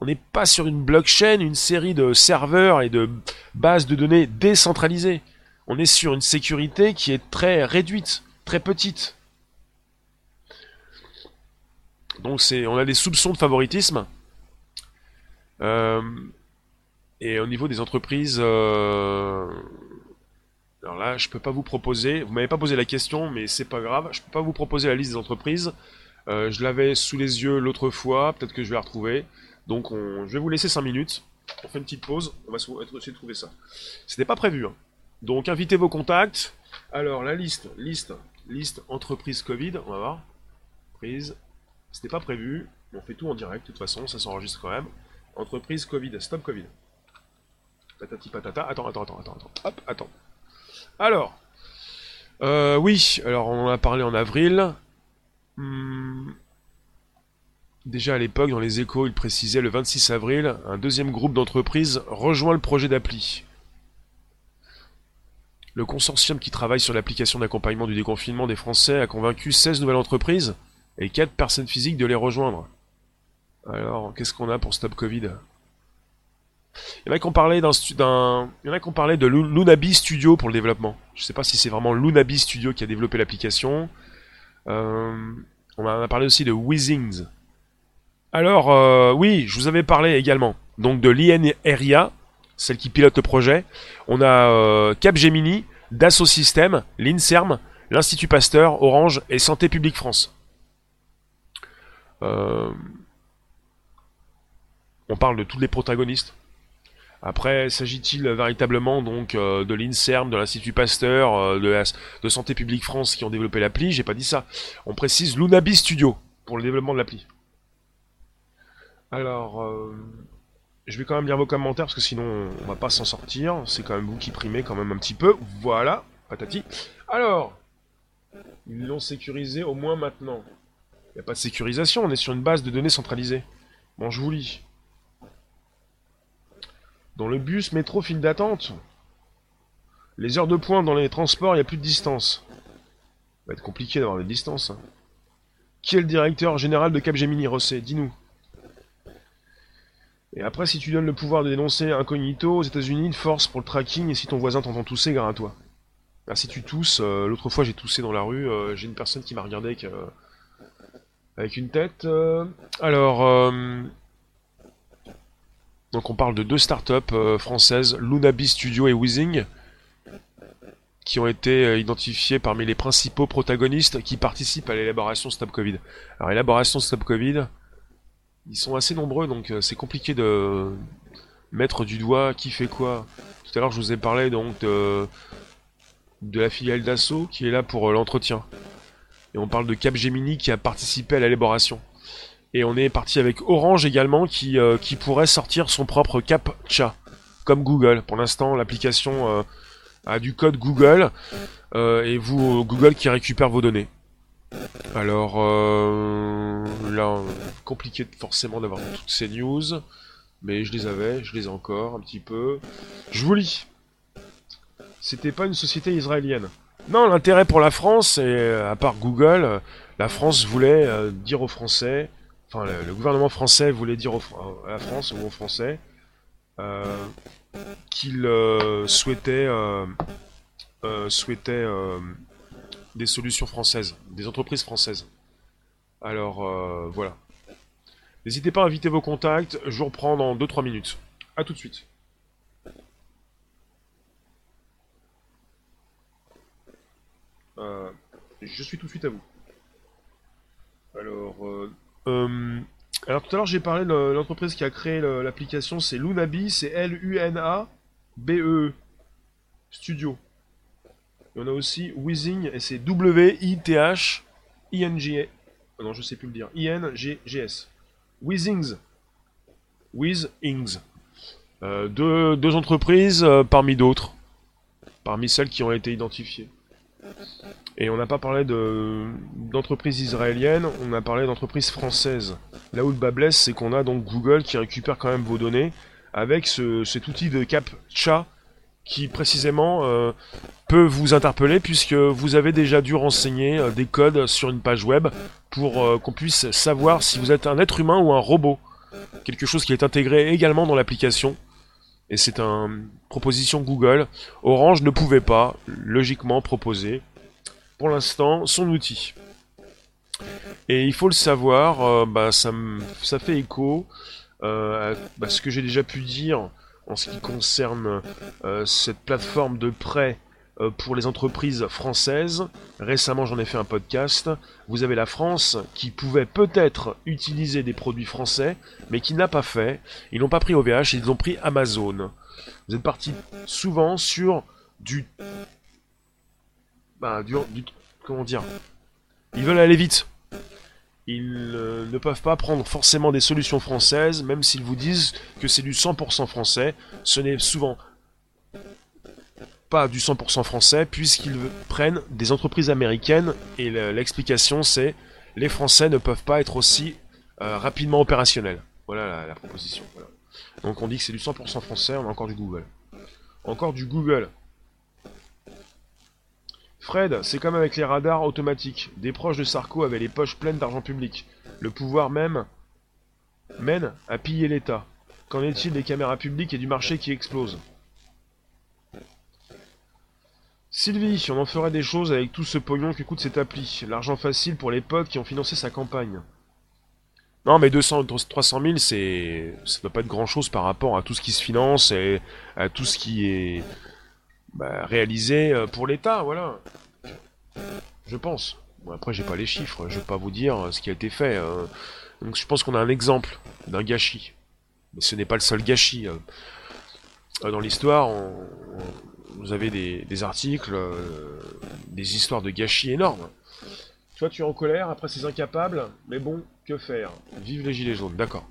On n'est pas sur une blockchain, une série de serveurs et de bases de données décentralisées. On est sur une sécurité qui est très réduite, très petite. Donc c'est, on a des soupçons de favoritisme. Euh, et au niveau des entreprises, euh, Alors là, je peux pas vous proposer, vous m'avez pas posé la question, mais c'est pas grave, je peux pas vous proposer la liste des entreprises. Euh, je l'avais sous les yeux l'autre fois, peut-être que je vais la retrouver. Donc je vais vous laisser 5 minutes, on fait une petite pause, on va essayer de trouver ça. C'était pas prévu. Hein. Donc invitez vos contacts. Alors la liste, liste, liste entreprise Covid, on va voir. Prise, c'était pas prévu, on fait tout en direct, de toute façon, ça s'enregistre quand même. Entreprise Covid, stop Covid. Patati patata, attends, attends, attends, attends, attends, hop, attends. Alors, euh, oui, alors on en a parlé en avril. Hmm. Déjà à l'époque, dans les échos, il précisait le 26 avril, un deuxième groupe d'entreprises rejoint le projet d'appli. Le consortium qui travaille sur l'application d'accompagnement du déconfinement des Français a convaincu 16 nouvelles entreprises et 4 personnes physiques de les rejoindre. Alors, qu'est-ce qu'on a pour Stop Covid? Il y en a qui ont parlé d'un, il y en a qui parlé de Lunabi Studio pour le développement. Je ne sais pas si c'est vraiment Lunabi Studio qui a développé l'application. Euh, on a parlé aussi de Weezings. Alors, euh, oui, je vous avais parlé également. Donc de l'INRIA, celle qui pilote le projet. On a euh, Capgemini, Dassault Systèmes, l'INSERM, l'Institut Pasteur, Orange et Santé publique France. on parle de tous les protagonistes. Après, s'agit-il véritablement donc euh, de l'INSERM, de l'Institut Pasteur, euh, de, de, Santé publique France qui ont développé l'appli? J'ai pas dit ça. On précise Lunabi Studio pour le développement de l'appli. Alors, euh, je vais quand même lire vos commentaires parce que sinon on va pas s'en sortir. C'est quand même vous qui primez quand même un petit peu. Voilà, patati. Alors, ils l'ont sécurisé au moins maintenant. Il n'y a pas de sécurisation, on est sur une base de données centralisée. Bon, je vous lis. Dans le bus, métro, file d'attente. Les heures de pointe dans les transports, il n'y a plus de distance. Ça va être compliqué d'avoir des distances. Hein. Qui est le directeur général de Capgemini Rosset? Dis-nous. Et après, si tu donnes le pouvoir de dénoncer incognito aux États-Unis, force pour le tracking, et si ton voisin t'entend tousser, gare à toi. Ah, si tu tousses, euh, l'autre fois j'ai toussé dans la rue, euh, j'ai une personne qui m'a regardé avec, euh, avec une tête. alors, donc on parle de deux startups euh, françaises, Lunabi Studio et Weezing, qui ont été euh, identifiées parmi les principaux protagonistes qui participent à l'élaboration Stop Covid. Alors élaboration Stop Covid, ils sont assez nombreux, donc euh, c'est compliqué de mettre du doigt qui fait quoi. Tout à l'heure je vous ai parlé donc de, la filiale d'Assaut qui est là pour l'entretien. Et on parle de Capgemini qui a participé à l'élaboration. Et on est parti avec Orange également qui, euh, qui pourrait sortir son propre CAPTCHA, comme Google. Pour l'instant, l'application euh, a du code Google, euh, et vous, Google qui récupère vos données. Alors là, compliqué forcément d'avoir toutes ces news, mais je les avais, je les ai encore un petit peu. Je vous lis. C'était pas une société israélienne. Non, l'intérêt pour la France, et à part Google, la France voulait dire aux Français enfin le, gouvernement français voulait dire à la France ou aux Français euh, qu'il euh, souhaitait, euh, souhaitait des solutions françaises, des entreprises françaises. Alors voilà. N'hésitez pas à inviter vos contacts, je vous reprends dans 2-3 minutes. A tout de suite. je suis tout de suite à vous. Alors, euh, alors tout à l'heure j'ai parlé de l'entreprise qui a créé l'application, c'est Lunabi, c'est L-U-N-A-B-E Studio. En a aussi Weezing et c'est W-I-T-H-I-N-G. Oh non, je sais plus le dire. I-N-G-G-S. Weezings. Weezings. Euh, deux, deux, entreprises euh, parmi d'autres. Parmi celles qui ont été identifiées. Et on n'a pas parlé d'entreprises israéliennes, on a parlé d'entreprises françaises. Là où le bas blesse, c'est qu'on a donc Google qui récupère quand même vos données avec cet outil de CAPTCHA qui précisément euh, peut vous interpeller puisque vous avez déjà dû renseigner euh, des codes sur une page web pour euh, qu'on puisse savoir si vous êtes un être humain ou un robot. Quelque chose qui est intégré également dans l'application. Et c'est une proposition Google. Orange ne pouvait pas, logiquement, proposer pour l'instant son outil. Et il faut le savoir, bah, ça, ça, fait écho à bah, ce que j'ai déjà pu dire en ce qui concerne euh, cette plateforme de prêt euh, pour les entreprises françaises. Récemment, j'en ai fait un podcast. Vous avez la France qui pouvait peut-être utiliser des produits français, mais qui n'a pas fait. Ils n'ont pas pris OVH, ils ont pris Amazon. Vous êtes parti souvent sur du... Bah, du... Comment dire? Ils veulent aller vite. Ils euh, ne peuvent pas prendre forcément des solutions françaises, même s'ils vous disent que c'est du 100% français. Ce n'est souvent pas du 100% français puisqu'ils prennent des entreprises américaines et l'explication c'est les Français ne peuvent pas être aussi euh, rapidement opérationnels. Voilà la, proposition. Donc on dit que c'est du 100% français, on a encore du Google. Encore du Google. Fred, c'est comme avec les radars automatiques. Des proches de Sarko avaient les poches pleines d'argent public. Le pouvoir même mène à piller l'État. Qu'en est-il des caméras publiques et du marché qui explose Sylvie, on en ferait des choses avec tout ce pognon que coûte cette appli. L'argent facile pour les potes qui ont financé sa campagne. Non, mais 200, 300 000, c'est, ça doit pas être grand chose par rapport à tout ce qui se finance et à tout ce qui est bah, réalisé euh, pour l'État, voilà. Je pense. Bon, après, j'ai pas les chiffres, je vais pas vous dire ce qui a été fait. Hein. Donc, je pense qu'on a un exemple d'un gâchis. Mais ce n'est pas le seul gâchis. Hein. Dans l'histoire, on, vous avez des, articles, euh, des histoires de gâchis énormes. Toi, tu es en colère après ces incapables, mais bon, que faire? Vive les gilets jaunes, d'accord.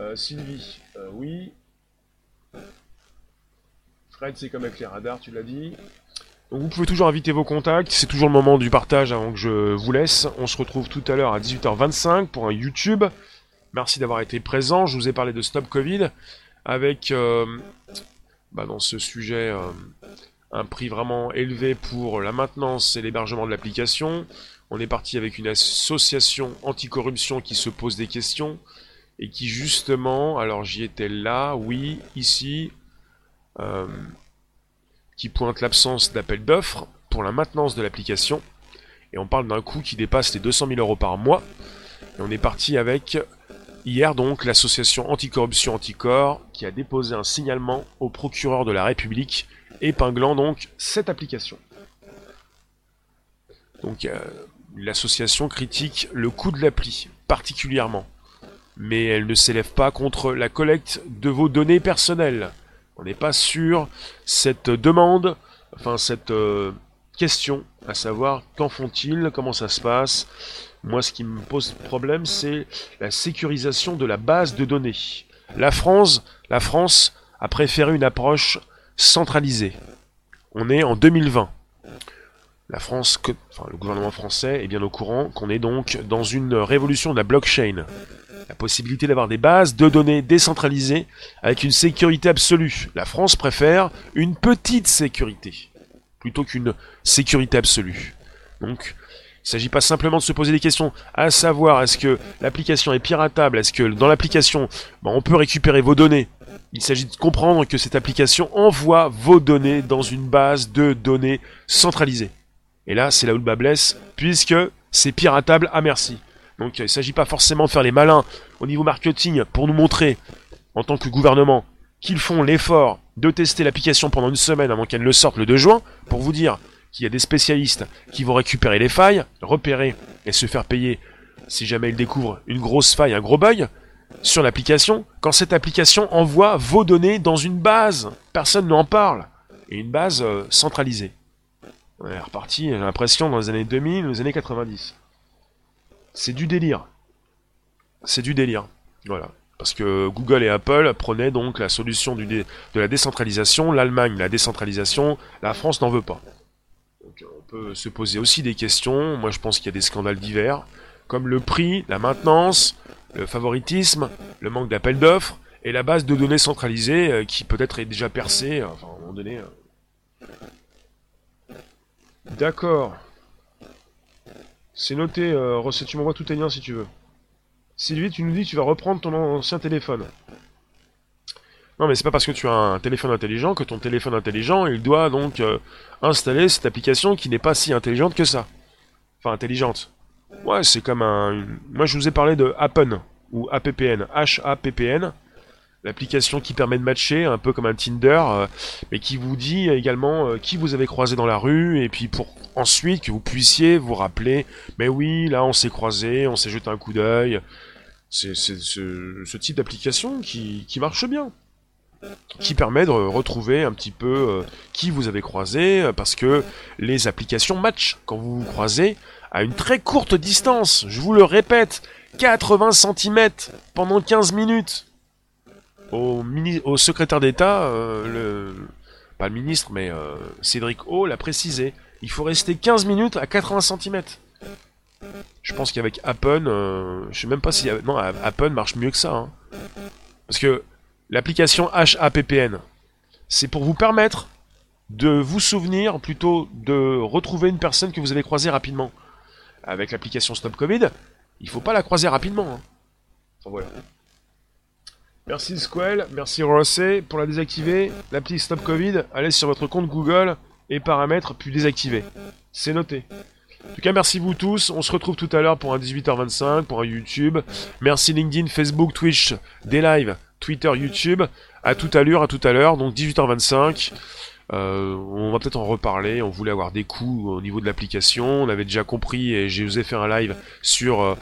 Euh, Sylvie, euh, oui. Fred, c'est comme avec les radars, tu l'as dit. Donc vous pouvez toujours inviter vos contacts, c'est toujours le moment du partage avant que je vous laisse. On se retrouve tout à l'heure à 18h25 pour un YouTube. Merci d'avoir été présent, je vous ai parlé de Stop Covid avec bah, dans ce sujet euh, un prix vraiment élevé pour la maintenance et l'hébergement de l'application. On est parti avec une association anticorruption qui se pose des questions et qui justement, alors j'y étais là, oui, ici, euh, qui pointe l'absence d'appel d'offres pour la maintenance de l'application. Et on parle d'un coût qui dépasse les 200 000 euros par mois. Et on est parti avec Hier donc, l'association anticorruption Anticor qui a déposé un signalement au procureur de la République épinglant donc cette application. Donc euh, l'association critique le coût de l'appli particulièrement, mais elle ne s'élève pas contre la collecte de vos données personnelles. On n'est pas sur cette demande, enfin cette euh, question, à savoir qu'en font-ils, comment ça se passe, moi, ce qui me pose problème, c'est la sécurisation de la base de données. La France, la France a préféré une approche centralisée. On est en 2020. La France, le gouvernement français est bien au courant qu'on est donc dans une révolution de la blockchain. La possibilité d'avoir des bases de données décentralisées avec une sécurité absolue. La France préfère une petite sécurité plutôt qu'une sécurité absolue. Donc, il ne s'agit pas simplement de se poser des questions, à savoir est-ce que l'application est piratable, est-ce que dans l'application ben, on peut récupérer vos données? Il s'agit de comprendre que cette application envoie vos données dans une base de données centralisée. Et là, c'est là où le bas blesse, puisque c'est piratable à merci. Donc il ne s'agit pas forcément de faire les malins au niveau marketing pour nous montrer, en tant que gouvernement, qu'ils font l'effort de tester l'application pendant une semaine avant qu'elle ne sorte le 2 juin, pour vous dire qu'il y a des spécialistes qui vont récupérer les failles, repérer et se faire payer si jamais ils découvrent une grosse faille, un gros bug sur l'application, quand cette application envoie vos données dans une base. Personne n'en parle. Et une base euh, centralisée. On est reparti, j'ai l'impression, dans les années 2000, les années 90. C'est du délire. C'est du délire. Voilà. Parce que Google et Apple prenaient donc la solution de la décentralisation, l'Allemagne la décentralisation, la France n'en veut pas se poser aussi des questions. Moi, je pense qu'il y a des scandales divers, comme le prix, la maintenance, le favoritisme, le manque d'appel d'offres et la base de données centralisée euh, qui peut-être est déjà percée, euh, enfin, à un moment donné. Euh. D'accord. C'est noté, euh, tu m'envoies tout tes liens si tu veux. Sylvie, tu nous dis que tu vas reprendre ton ancien téléphone. Non, mais c'est pas parce que tu as un téléphone intelligent que ton téléphone intelligent, il doit donc euh, installer cette application qui n'est pas si intelligente que ça. Enfin, intelligente. Ouais, c'est comme un... Moi, je vous ai parlé de Appen, ou APPN, H-A-P-P-N. L'application qui permet de matcher, un peu comme un Tinder, euh, mais qui vous dit également euh, qui vous avez croisé dans la rue, et puis pour ensuite que vous puissiez vous rappeler, mais oui, là on s'est croisé, on s'est jeté un coup d'œil. C'est ce, type d'application qui, marche bien qui permet de retrouver un petit peu euh, qui vous avez croisé, parce que les applications matchent quand vous vous croisez à une très courte distance. Je vous le répète, 80 cm pendant 15 minutes au, secrétaire d'État, euh, pas le ministre, mais euh, Cédric O l'a précisé. Il faut rester 15 minutes à 80 cm. Je pense qu'avec Apple, euh, je sais même pas si non Apple marche mieux que ça, hein. parce que l'application HAPPN, c'est pour vous permettre de vous souvenir, plutôt de retrouver une personne que vous avez croisée rapidement. Avec l'application Stop Covid, il faut pas la croiser rapidement. Hein. voilà. Merci Squell, merci Rosset. Pour la désactiver, l'appli Stop Covid, allez sur votre compte Google et paramètres, puis désactiver. C'est noté. En tout cas, merci vous tous. On se retrouve tout à l'heure pour un 18h25, pour un YouTube. Merci LinkedIn, Facebook, Twitch, des lives, Twitter, YouTube. À tout à l'heure, à tout à l'heure, donc 18h25. Euh, on va peut-être en reparler. On voulait avoir des coûts au niveau de l'application. On avait déjà compris et j'ai osé faire un live sur euh,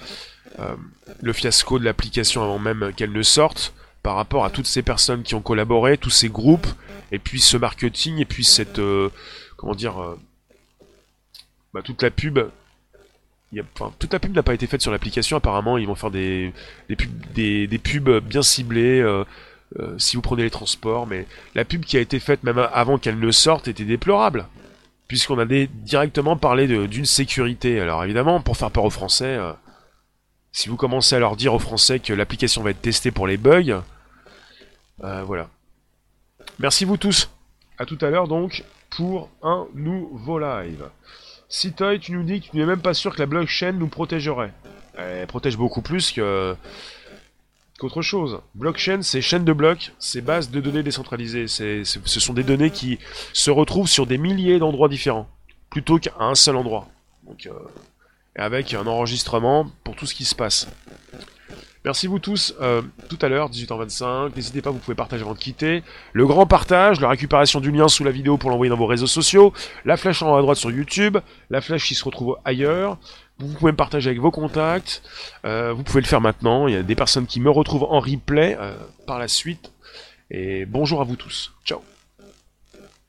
euh, le fiasco de l'application avant même qu'elle ne sorte par rapport à toutes ces personnes qui ont collaboré, tous ces groupes, et puis ce marketing, et puis cette... Euh, comment dire... Euh, bah, toute la pub... Enfin, toute la pub n'a pas été faite sur l'application, apparemment ils vont faire des, des, pubs, bien ciblées, euh, si vous prenez les transports, mais la pub qui a été faite même avant qu'elle ne sorte était déplorable puisqu'on a directement parlé d'une sécurité. Alors évidemment, pour faire peur aux Français, si vous commencez à leur dire aux Français que l'application va être testée pour les bugs, voilà. Merci vous tous. À tout à l'heure donc pour un nouveau live. Citoy, tu nous dis que tu n'es même pas sûr que la blockchain nous protégerait. Elle protège beaucoup plus que qu'autre chose. Blockchain, c'est chaîne de blocs, c'est base de données décentralisées. ce sont des données qui se retrouvent sur des milliers d'endroits différents, plutôt qu'à un seul endroit. Donc, euh, avec un enregistrement pour tout ce qui se passe. Merci vous tous. Euh, tout à l'heure, 18h25. N'hésitez pas, vous pouvez partager avant de quitter. Le grand partage, la récupération du lien sous la vidéo pour l'envoyer dans vos réseaux sociaux. La flèche en haut à droite sur YouTube. La flèche qui se retrouve ailleurs. Vous pouvez me partager avec vos contacts. Euh, vous pouvez le faire maintenant. Il y a des personnes qui me retrouvent en replay euh, par la suite. Et bonjour à vous tous. Ciao.